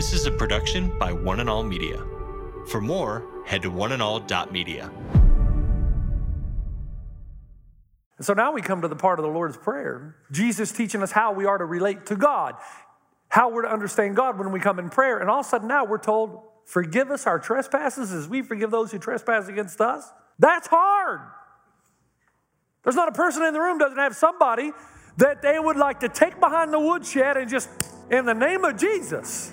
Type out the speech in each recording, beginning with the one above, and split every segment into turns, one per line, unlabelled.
This is a production by One and All Media. For more, head to oneandall.media.
So now we come to the part of the Lord's Prayer. Jesus teaching us how we are to relate to God, how we're to understand God when we come in prayer. And all of a sudden now we're told, forgive us our trespasses as we forgive those who trespass against us. That's hard. There's not a person in the room doesn't have somebody that they would like to take behind the woodshed and just, in the name of Jesus,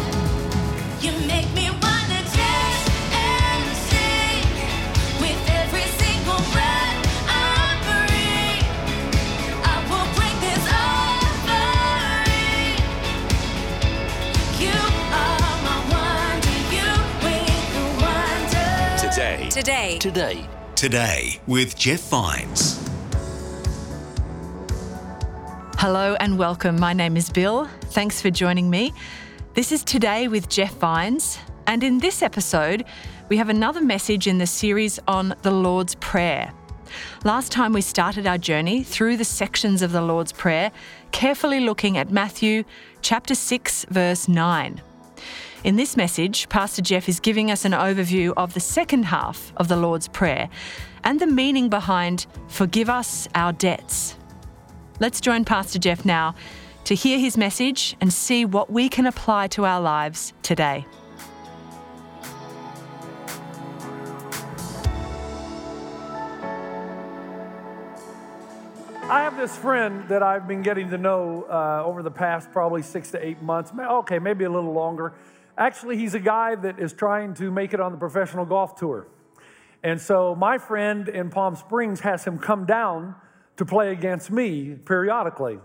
Today.
Today.
Today.
Today with Jeff Vines.
Hello and welcome. My name is Bill. Thanks for joining me. This is Today with Jeff Vines. And in this episode, we have another message in the series on the Lord's Prayer. Last time we started our journey through the sections of the Lord's Prayer, carefully looking at Matthew chapter 6, verse 9. In this message, Pastor Jeff is giving us an overview of the second half of the Lord's Prayer and the meaning behind forgive us our debts. Let's join Pastor Jeff now to hear his message and see what we can apply to our lives today.
I have this friend that I've been getting to know uh, over the past probably six to eight months. Okay, maybe a little longer. Actually, he's a guy that is trying to make it on the professional golf tour. And so my friend in Palm Springs has him come down to play against me periodically.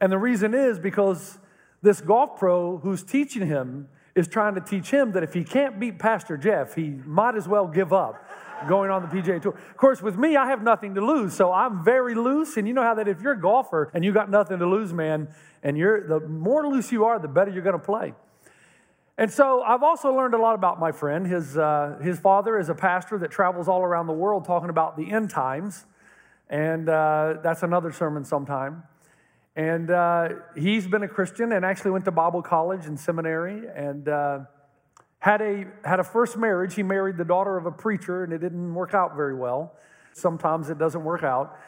And the reason is because this golf pro who's teaching him is trying to teach him that if he can't beat Pastor Jeff, he might as well give up going on the PGA Tour. Of course, with me, I have nothing to lose, so I'm very loose. And you know how that if you're a golfer and you got nothing to lose, man, and you're the more loose you are, the better you're going to play. And so I've also learned a lot about my friend. His, uh, his father is a pastor that travels all around the world talking about the end times. And uh, that's another sermon sometime. And uh, he's been a Christian and actually went to Bible college and seminary and uh, had, a, had a first marriage. He married the daughter of a preacher and it didn't work out very well. Sometimes it doesn't work out.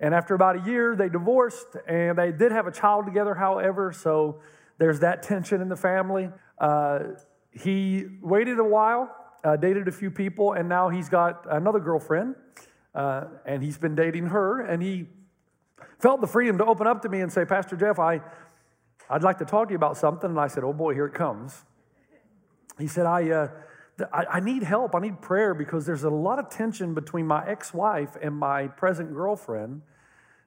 And after about a year, they divorced and they did have a child together, however. So there's that tension in the family. Uh, he waited a while, uh, dated a few people, and now he's got another girlfriend. Uh, and he's been dating her. And he felt the freedom to open up to me and say, Pastor Jeff, I, I'd like to talk to you about something. And I said, Oh boy, here it comes. He said, I, uh, I, I need help. I need prayer because there's a lot of tension between my ex wife and my present girlfriend,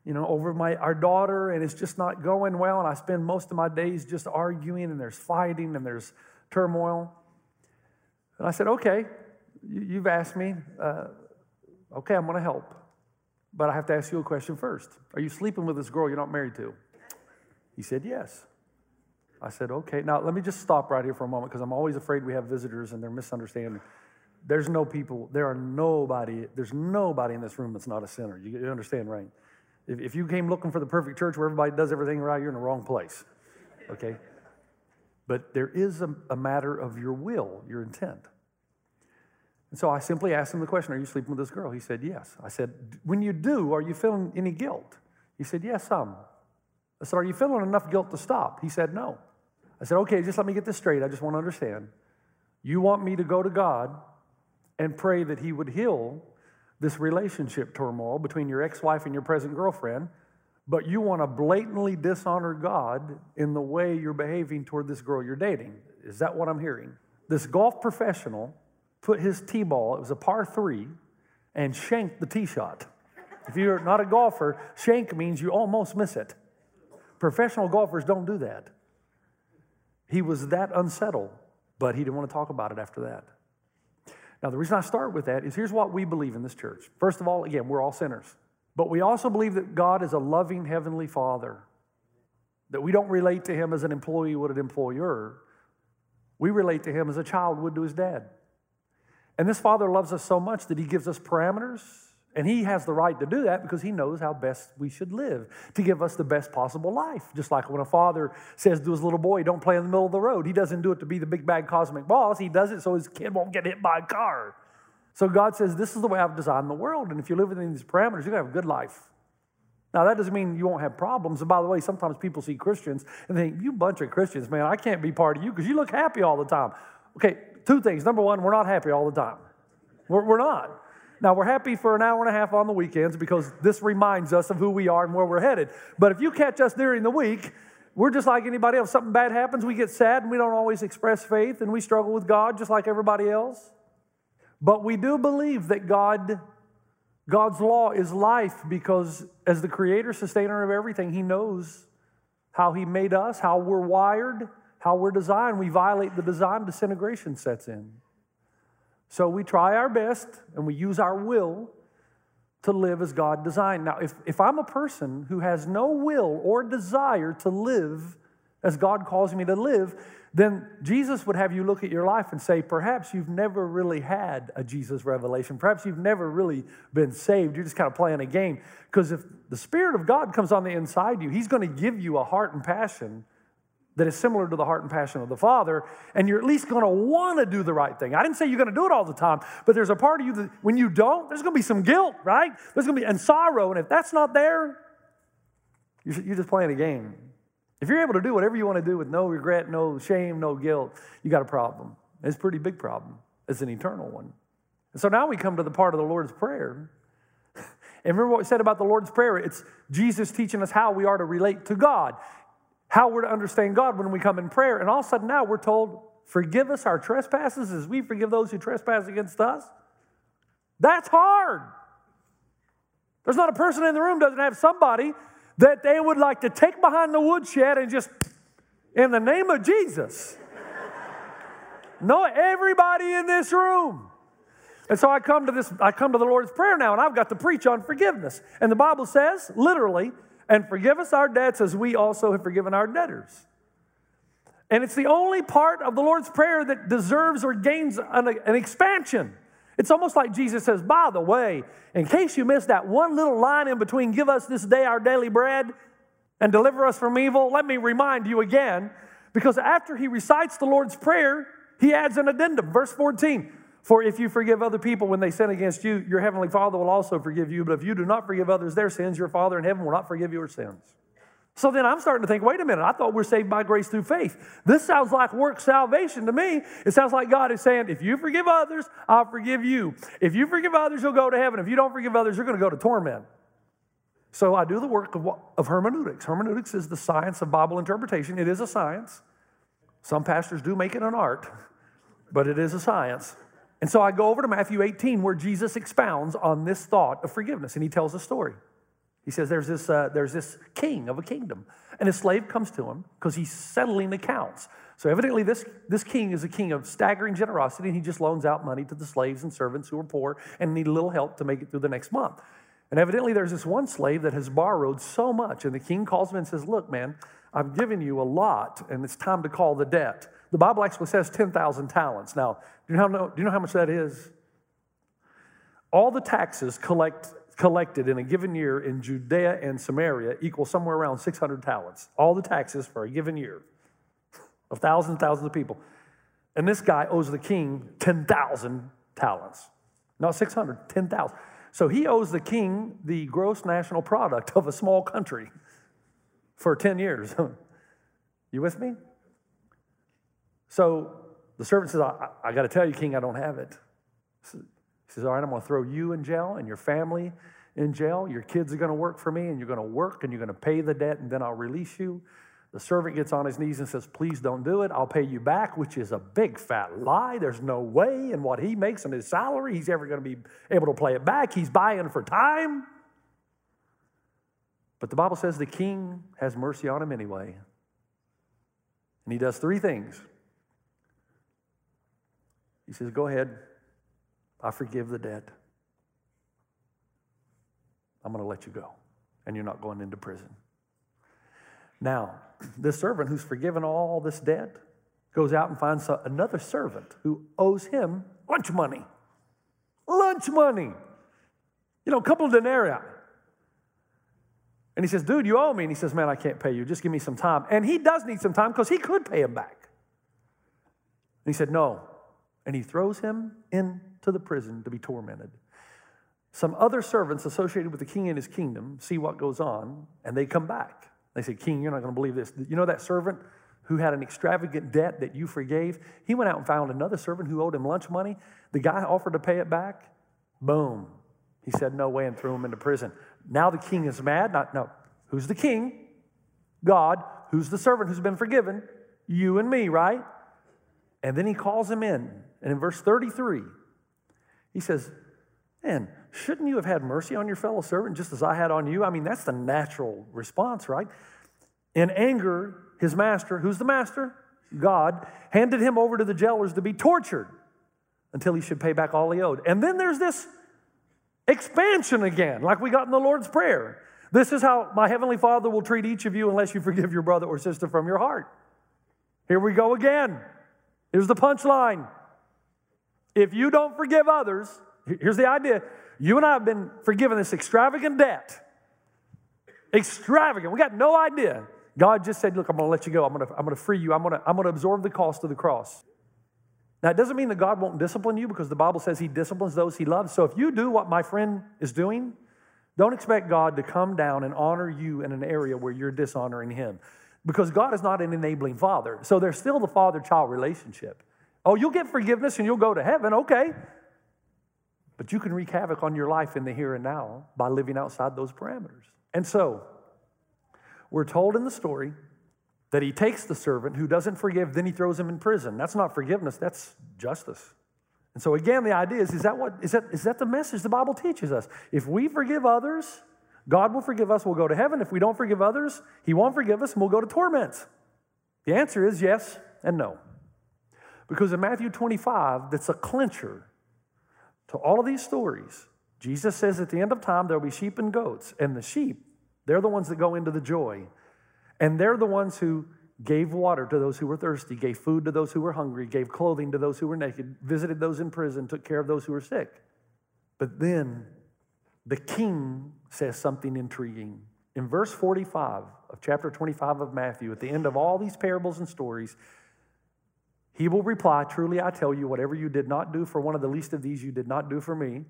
you know, over my, our daughter, and it's just not going well. And I spend most of my days just arguing, and there's fighting, and there's turmoil. And I said, Okay, you, you've asked me. Uh, okay, I'm going to help. But I have to ask you a question first. Are you sleeping with this girl you're not married to? He said, Yes. I said, Okay. Now, let me just stop right here for a moment because I'm always afraid we have visitors and they're misunderstanding. There's no people, there are nobody, there's nobody in this room that's not a sinner. You understand, right? If, if you came looking for the perfect church where everybody does everything right, you're in the wrong place. Okay? But there is a, a matter of your will, your intent. And so I simply asked him the question Are you sleeping with this girl? He said, Yes. I said, When you do, are you feeling any guilt? He said, Yes, some. I said, Are you feeling enough guilt to stop? He said, No. I said, Okay, just let me get this straight. I just want to understand. You want me to go to God and pray that He would heal this relationship turmoil between your ex wife and your present girlfriend, but you want to blatantly dishonor God in the way you're behaving toward this girl you're dating. Is that what I'm hearing? This golf professional put his tee ball, it was a par three, and shanked the tee shot. If you're not a golfer, shank means you almost miss it. Professional golfers don't do that. He was that unsettled, but he didn't want to talk about it after that. Now, the reason I start with that is here's what we believe in this church. First of all, again, we're all sinners, but we also believe that God is a loving Heavenly Father that we don't relate to him as an employee would an employer. We relate to him as a child would to his dad. And this father loves us so much that he gives us parameters, and he has the right to do that because he knows how best we should live to give us the best possible life. Just like when a father says to his little boy, Don't play in the middle of the road, he doesn't do it to be the big bad cosmic boss, he does it so his kid won't get hit by a car. So God says, This is the way I've designed the world, and if you live within these parameters, you're gonna have a good life. Now, that doesn't mean you won't have problems. And by the way, sometimes people see Christians and think, you bunch of Christians, man, I can't be part of you because you look happy all the time. Okay, two things. Number one, we're not happy all the time. We're, we're not. Now, we're happy for an hour and a half on the weekends because this reminds us of who we are and where we're headed. But if you catch us during the week, we're just like anybody else. Something bad happens, we get sad and we don't always express faith and we struggle with God just like everybody else. But we do believe that God God's law is life because, as the creator, sustainer of everything, He knows how He made us, how we're wired, how we're designed. We violate the design, disintegration sets in. So we try our best and we use our will to live as God designed. Now, if, if I'm a person who has no will or desire to live as God calls me to live, then Jesus would have you look at your life and say, perhaps you've never really had a Jesus revelation. Perhaps you've never really been saved. You're just kind of playing a game. Because if the Spirit of God comes on the inside you, He's going to give you a heart and passion that is similar to the heart and passion of the Father, and you're at least going to want to do the right thing. I didn't say you're going to do it all the time, but there's a part of you that when you don't, there's going to be some guilt, right? There's going to be and sorrow, and if that's not there, you're just playing a game. If you're able to do whatever you want to do with no regret, no shame, no guilt, you got a problem. It's a pretty big problem. It's an eternal one. And so now we come to the part of the Lord's Prayer. And remember what we said about the Lord's Prayer? It's Jesus teaching us how we are to relate to God, how we're to understand God when we come in prayer. And all of a sudden now we're told, forgive us our trespasses as we forgive those who trespass against us. That's hard. There's not a person in the room doesn't have somebody that they would like to take behind the woodshed and just, in the name of Jesus. no, everybody in this room. And so I come to this, I come to the Lord's Prayer now, and I've got to preach on forgiveness. And the Bible says, literally, and forgive us our debts as we also have forgiven our debtors. And it's the only part of the Lord's Prayer that deserves or gains an, an expansion. It's almost like Jesus says, by the way, in case you missed that one little line in between, give us this day our daily bread and deliver us from evil, let me remind you again, because after he recites the Lord's Prayer, he adds an addendum. Verse 14 For if you forgive other people when they sin against you, your heavenly Father will also forgive you. But if you do not forgive others their sins, your Father in heaven will not forgive your sins. So then I'm starting to think, wait a minute, I thought we're saved by grace through faith. This sounds like work salvation to me. It sounds like God is saying, if you forgive others, I'll forgive you. If you forgive others, you'll go to heaven. If you don't forgive others, you're going to go to torment. So I do the work of, of hermeneutics. Hermeneutics is the science of Bible interpretation. It is a science. Some pastors do make it an art, but it is a science. And so I go over to Matthew 18, where Jesus expounds on this thought of forgiveness, and he tells a story. He says there's this, uh, there's this king of a kingdom, and a slave comes to him because he's settling accounts. So evidently, this, this king is a king of staggering generosity, and he just loans out money to the slaves and servants who are poor and need a little help to make it through the next month. And evidently, there's this one slave that has borrowed so much, and the king calls him and says, Look, man, I've given you a lot, and it's time to call the debt. The Bible actually says 10,000 talents. Now, do you, know, do you know how much that is? All the taxes collect, collected in a given year in Judea and Samaria equal somewhere around 600 talents. All the taxes for a given year of thousands and thousands of people. And this guy owes the king 10,000 talents. Not 600, 10,000. So he owes the king the gross national product of a small country for 10 years. you with me? So the servant says, I, I got to tell you, king, I don't have it. He says, All right, I'm going to throw you in jail and your family in jail. Your kids are going to work for me, and you're going to work and you're going to pay the debt, and then I'll release you. The servant gets on his knees and says, Please don't do it. I'll pay you back, which is a big fat lie. There's no way in what he makes in his salary he's ever going to be able to play it back. He's buying for time. But the Bible says the king has mercy on him anyway. And he does three things. He says, Go ahead, I forgive the debt. I'm going to let you go, and you're not going into prison. Now, this servant who's forgiven all this debt goes out and finds another servant who owes him lunch money. Lunch money. You know, a couple of denarii. And he says, Dude, you owe me. And he says, Man, I can't pay you. Just give me some time. And he does need some time because he could pay him back. And he said, No. And he throws him into the prison to be tormented. Some other servants associated with the king and his kingdom see what goes on, and they come back. They say, King, you're not going to believe this. You know that servant who had an extravagant debt that you forgave? He went out and found another servant who owed him lunch money. The guy offered to pay it back. Boom. He said, No way, and threw him into prison. Now the king is mad. Not, no. Who's the king? God. Who's the servant who's been forgiven? You and me, right? And then he calls him in. And in verse 33, he says, Man, shouldn't you have had mercy on your fellow servant just as I had on you? I mean, that's the natural response, right? In anger, his master, who's the master? God, handed him over to the jailers to be tortured until he should pay back all he owed. And then there's this expansion again, like we got in the Lord's Prayer. This is how my Heavenly Father will treat each of you unless you forgive your brother or sister from your heart. Here we go again. Here's the punchline. If you don't forgive others, here's the idea you and I have been forgiven this extravagant debt. Extravagant. We got no idea. God just said, Look, I'm going to let you go. I'm going to, I'm to free you. I'm going to, I'm going to absorb the cost of the cross. Now, it doesn't mean that God won't discipline you because the Bible says He disciplines those He loves. So if you do what my friend is doing, don't expect God to come down and honor you in an area where you're dishonoring Him because God is not an enabling father. So there's still the father child relationship. Oh, you'll get forgiveness and you'll go to heaven, okay. But you can wreak havoc on your life in the here and now by living outside those parameters. And so, we're told in the story that he takes the servant who doesn't forgive, then he throws him in prison. That's not forgiveness, that's justice. And so again, the idea is, is that what is that is that the message the Bible teaches us? If we forgive others, God will forgive us, we'll go to heaven. If we don't forgive others, He won't forgive us, and we'll go to torment. The answer is yes and no. Because in Matthew 25, that's a clincher to all of these stories. Jesus says at the end of time, there'll be sheep and goats, and the sheep, they're the ones that go into the joy. And they're the ones who gave water to those who were thirsty, gave food to those who were hungry, gave clothing to those who were naked, visited those in prison, took care of those who were sick. But then the king says something intriguing. In verse 45 of chapter 25 of Matthew, at the end of all these parables and stories, he will reply, Truly I tell you, whatever you did not do for one of the least of these, you did not do for me.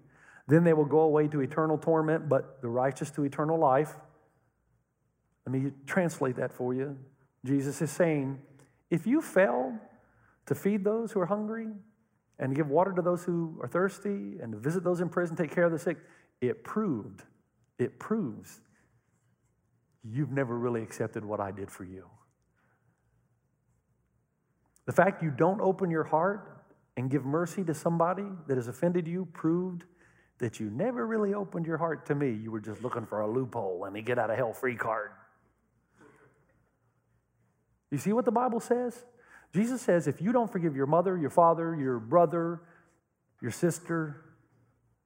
Then they will go away to eternal torment, but the righteous to eternal life. Let me translate that for you. Jesus is saying, if you fail to feed those who are hungry and give water to those who are thirsty and to visit those in prison, take care of the sick, it proved, it proves you've never really accepted what I did for you. The fact you don't open your heart and give mercy to somebody that has offended you proved that you never really opened your heart to me. You were just looking for a loophole and a get out of hell free card. You see what the Bible says? Jesus says if you don't forgive your mother, your father, your brother, your sister,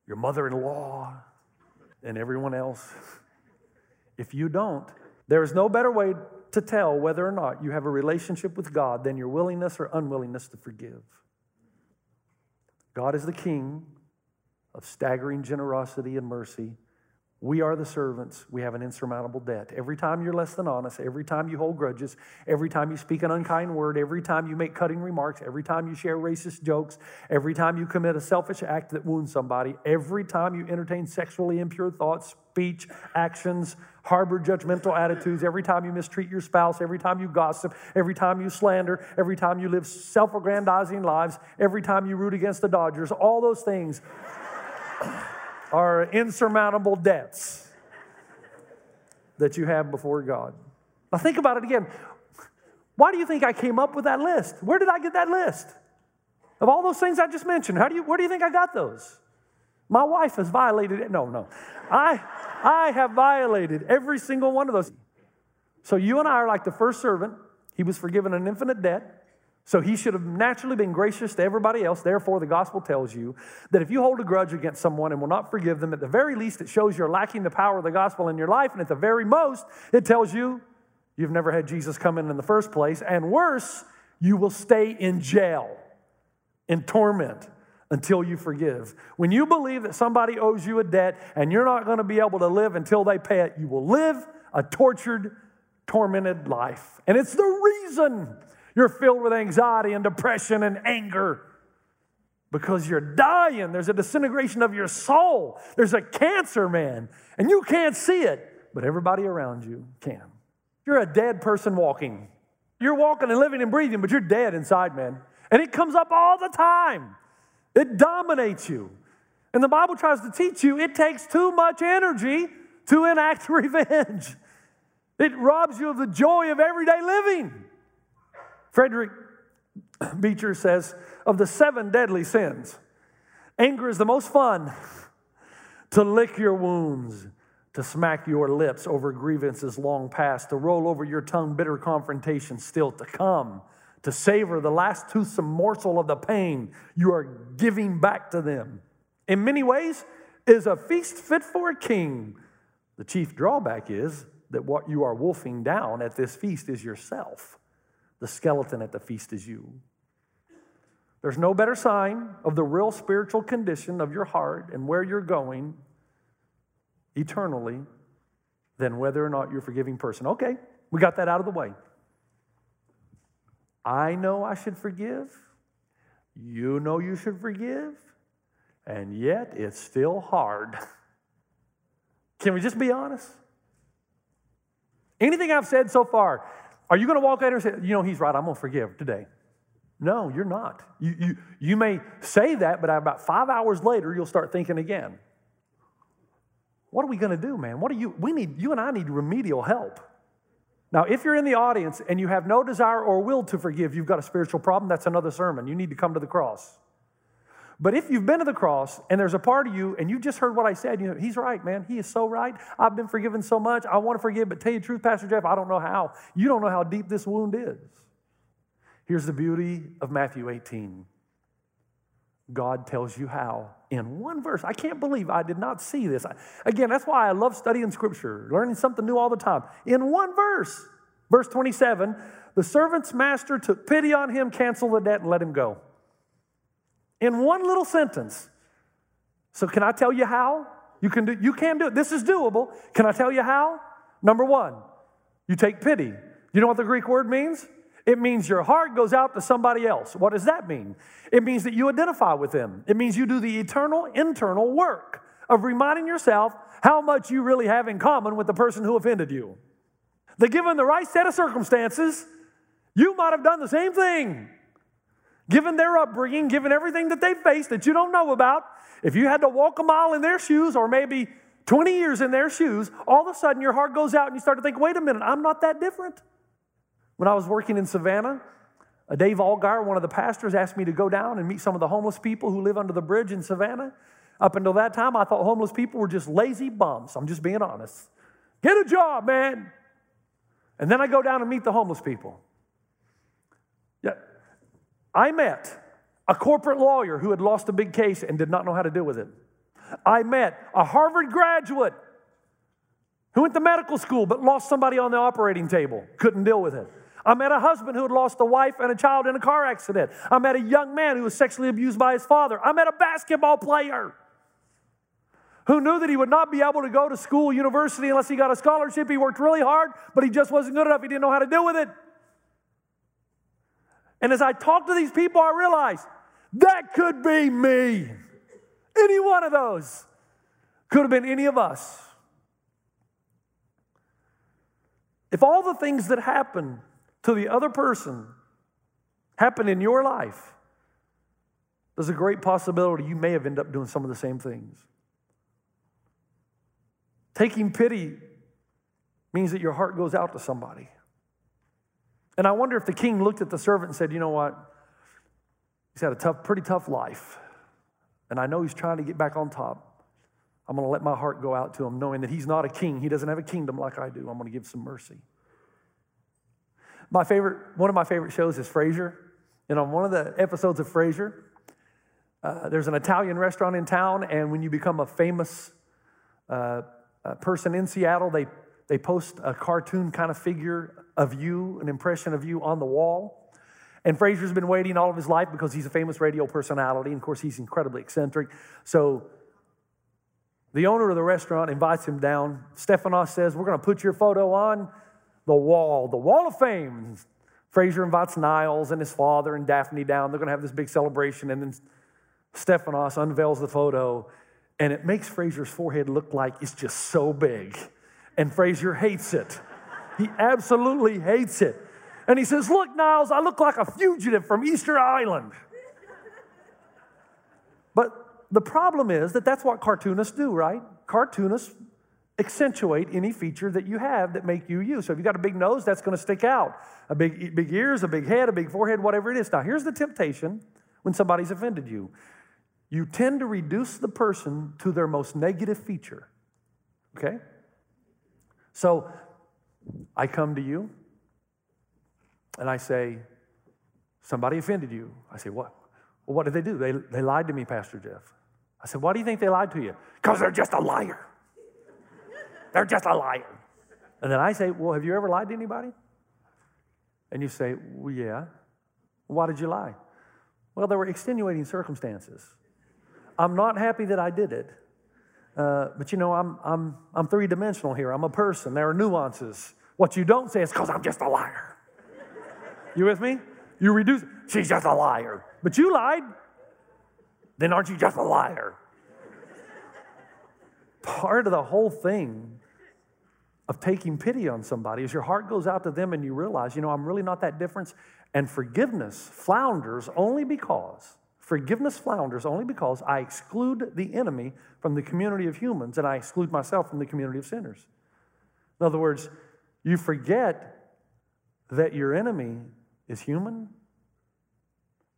your mother in law, and everyone else, if you don't, there is no better way to tell whether or not you have a relationship with God than your willingness or unwillingness to forgive. God is the king of staggering generosity and mercy. We are the servants. We have an insurmountable debt. Every time you're less than honest, every time you hold grudges, every time you speak an unkind word, every time you make cutting remarks, every time you share racist jokes, every time you commit a selfish act that wounds somebody, every time you entertain sexually impure thoughts, speech, actions, harbor judgmental attitudes, every time you mistreat your spouse, every time you gossip, every time you slander, every time you live self aggrandizing lives, every time you root against the Dodgers, all those things are insurmountable debts that you have before God. Now, think about it again. Why do you think I came up with that list? Where did I get that list? Of all those things I just mentioned, how do you, where do you think I got those? My wife has violated it. No, no. I, I have violated every single one of those. So you and I are like the first servant. He was forgiven an infinite debt. So he should have naturally been gracious to everybody else. Therefore, the gospel tells you that if you hold a grudge against someone and will not forgive them, at the very least, it shows you're lacking the power of the gospel in your life. And at the very most, it tells you You've never had Jesus come in in the first place. And worse, you will stay in jail, in torment until you forgive. When you believe that somebody owes you a debt and you're not going to be able to live until they pay it, you will live a tortured, tormented life. And it's the reason you're filled with anxiety and depression and anger because you're dying. There's a disintegration of your soul. There's a cancer, man, and you can't see it, but everybody around you can. You're a dead person walking. You're walking and living and breathing, but you're dead inside, man. And it comes up all the time. It dominates you. And the Bible tries to teach you it takes too much energy to enact revenge. It robs you of the joy of everyday living. Frederick Buechner says of the seven deadly sins, anger is the most fun to lick your wounds, to smack your lips over grievances long past, to roll over your tongue bitter confrontations still to come, to savor the last toothsome morsel of the pain you are giving back to them. In many ways, is a feast fit for a king. The chief drawback is that what you are wolfing down at this feast is yourself. The skeleton at the feast is you. There's no better sign of the real spiritual condition of your heart and where you're going eternally than whether or not you're a forgiving person. Okay, we got that out of the way. I know I should forgive. You know you should forgive. And yet it's still hard. Can we just be honest? Anything I've said so far, are you going to walk out and say, you know, he's right, I'm going to forgive today? No, you're not. You, you, you may say that, but about five hours later, you'll start thinking again. What are we going to do, man? What are you? We need, you and I need remedial help. Now, if you're in the audience and you have no desire or will to forgive, you've got a spiritual problem. That's another sermon. You need to come to the cross. But if you've been to the cross and there's a part of you and you just heard what I said, you know, he's right, man. He is so right. I've been forgiven so much. I want to forgive, but tell you the truth, Pastor Jeff, I don't know how. You don't know how deep this wound is. Here's the beauty of Matthew 18 God tells you how in one verse. I can't believe I did not see this. Again, that's why I love studying scripture, learning something new all the time. In one verse, verse 27, the servant's master took pity on him, canceled the debt, and let him go. In one little sentence. So, can I tell you how? You can do, you can do it. This is doable. Can I tell you how? Number one, you take pity. You know what the Greek word means? It means your heart goes out to somebody else. What does that mean? It means that you identify with them. It means you do the eternal internal work of reminding yourself how much you really have in common with the person who offended you. That given the right set of circumstances, you might have done the same thing. Given their upbringing, given everything that they faced that you don't know about, if you had to walk a mile in their shoes or maybe 20 years in their shoes, all of a sudden your heart goes out and you start to think, wait a minute, I'm not that different. When I was working in Savannah, Dave Allgaier, one of the pastors, asked me to go down and meet some of the homeless people who live under the bridge in Savannah. Up until that time, I thought homeless people were just lazy bums. I'm just being honest. Get a job, man. And then I go down and meet the homeless people. I met a corporate lawyer who had lost a big case and did not know how to deal with it. I met a Harvard graduate who went to medical school but lost somebody on the operating table, couldn't deal with it. I met a husband who had lost a wife and a child in a car accident. I met a young man who was sexually abused by his father. I met a basketball player who knew that he would not be able to go to school, university, unless he got a scholarship. He worked really hard, but he just wasn't good enough. He didn't know how to deal with it. And as I talked to these people, I realized that could be me. Any one of those could have been any of us. If all the things that happen to the other person happen in your life, there's a great possibility you may have ended up doing some of the same things. Taking pity means that your heart goes out to somebody. And I wonder if the king looked at the servant and said, You know what? He's had a tough, pretty tough life. And I know he's trying to get back on top. I'm going to let my heart go out to him, knowing that he's not a king. He doesn't have a kingdom like I do. I'm going to give some mercy. My favorite, one of my favorite shows is Frasier. And on one of the episodes of Frasier, uh, there's an Italian restaurant in town, and when you become a famous uh, uh, person in Seattle, they, they post a cartoon kind of figure of you, an impression of you on the wall. And Frasier's been waiting all of his life because he's a famous radio personality. And of course, he's incredibly eccentric. So the owner of the restaurant invites him down. Stephanos says, We're going to put your photo on the wall, the wall of fame. Frasier invites Niles and his father and Daphne down. They're going to have this big celebration. And then Stephanos unveils the photo, and it makes Frasier's forehead look like it's just so big. And Frasier hates it. He absolutely hates it. And he says, Look, Niles, I look like a fugitive from Easter Island. But the problem is that that's what cartoonists do, right? Cartoonists accentuate any feature that you have that make you you. So if you got a big nose, that's going to stick out. A big big ears, a big head, a big forehead, whatever it is. Now, here's the temptation when somebody's offended you. You tend to reduce the person to their most negative feature. Okay? So I come to you and I say, somebody offended you. I say, what? Well, what did they do? They, they lied to me, Pastor Jeff. I said, why do you think they lied to you? Because they're just a liar. They're just a liar. And then I say, well, have you ever lied to anybody? And you say, well, yeah. Why did you lie? Well, there were extenuating circumstances. I'm not happy that I did it. Uh, but you know, I'm, I'm, I'm three dimensional here. I'm a person. There are nuances. What you don't say is because I'm just a liar. You with me? You reduce, she's just a liar. But you lied. Then aren't you just a liar? Part of the whole thing of taking pity on somebody is your heart goes out to them and you realize, you know, I'm really not that different. And forgiveness flounders only because, forgiveness flounders only because I exclude the enemy from the community of humans and I exclude myself from the community of sinners. In other words, you forget that your enemy is human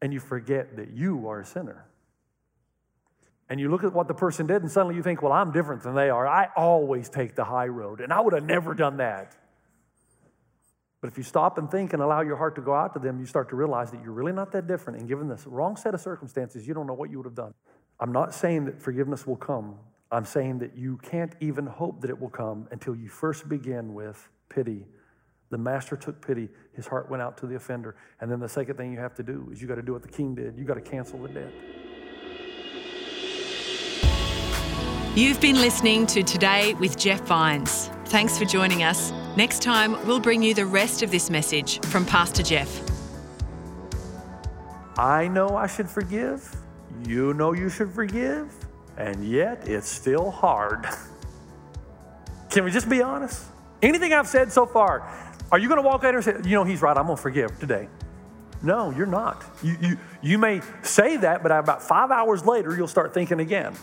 and you forget that you are a sinner. And you look at what the person did, and suddenly you think, well, I'm different than they are. I always take the high road, and I would have never done that. But if you stop and think and allow your heart to go out to them, you start to realize that you're really not that different. And given this wrong set of circumstances, you don't know what you would have done. I'm not saying that forgiveness will come. I'm saying that you can't even hope that it will come until you first begin with pity. The master took pity. His heart went out to the offender. And then the second thing you have to do is you got to do what the king did. You got to cancel the debt.
You've been listening to Today with Jeff Vines. Thanks for joining us. Next time, we'll bring you the rest of this message from Pastor Jeff.
I know I should forgive. You know you should forgive. And yet it's still hard. Can we just be honest? Anything I've said so far, are you going to walk out and say, you know, he's right, I'm going to forgive today? No, you're not. You, you, you may say that, but about five hours later, you'll start thinking again.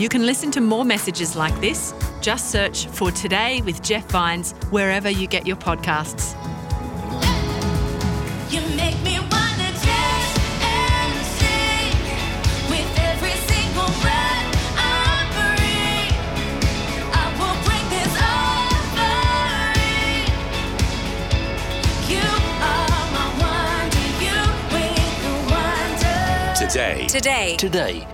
You can listen to more messages like this. Just search for Today with Jeff Vines wherever you get your podcasts.
You make me wanna dance and sing with every single breath I breathe. I will break this offering. You are my wonder. You bring the wonder.
Today.
Today.
Today.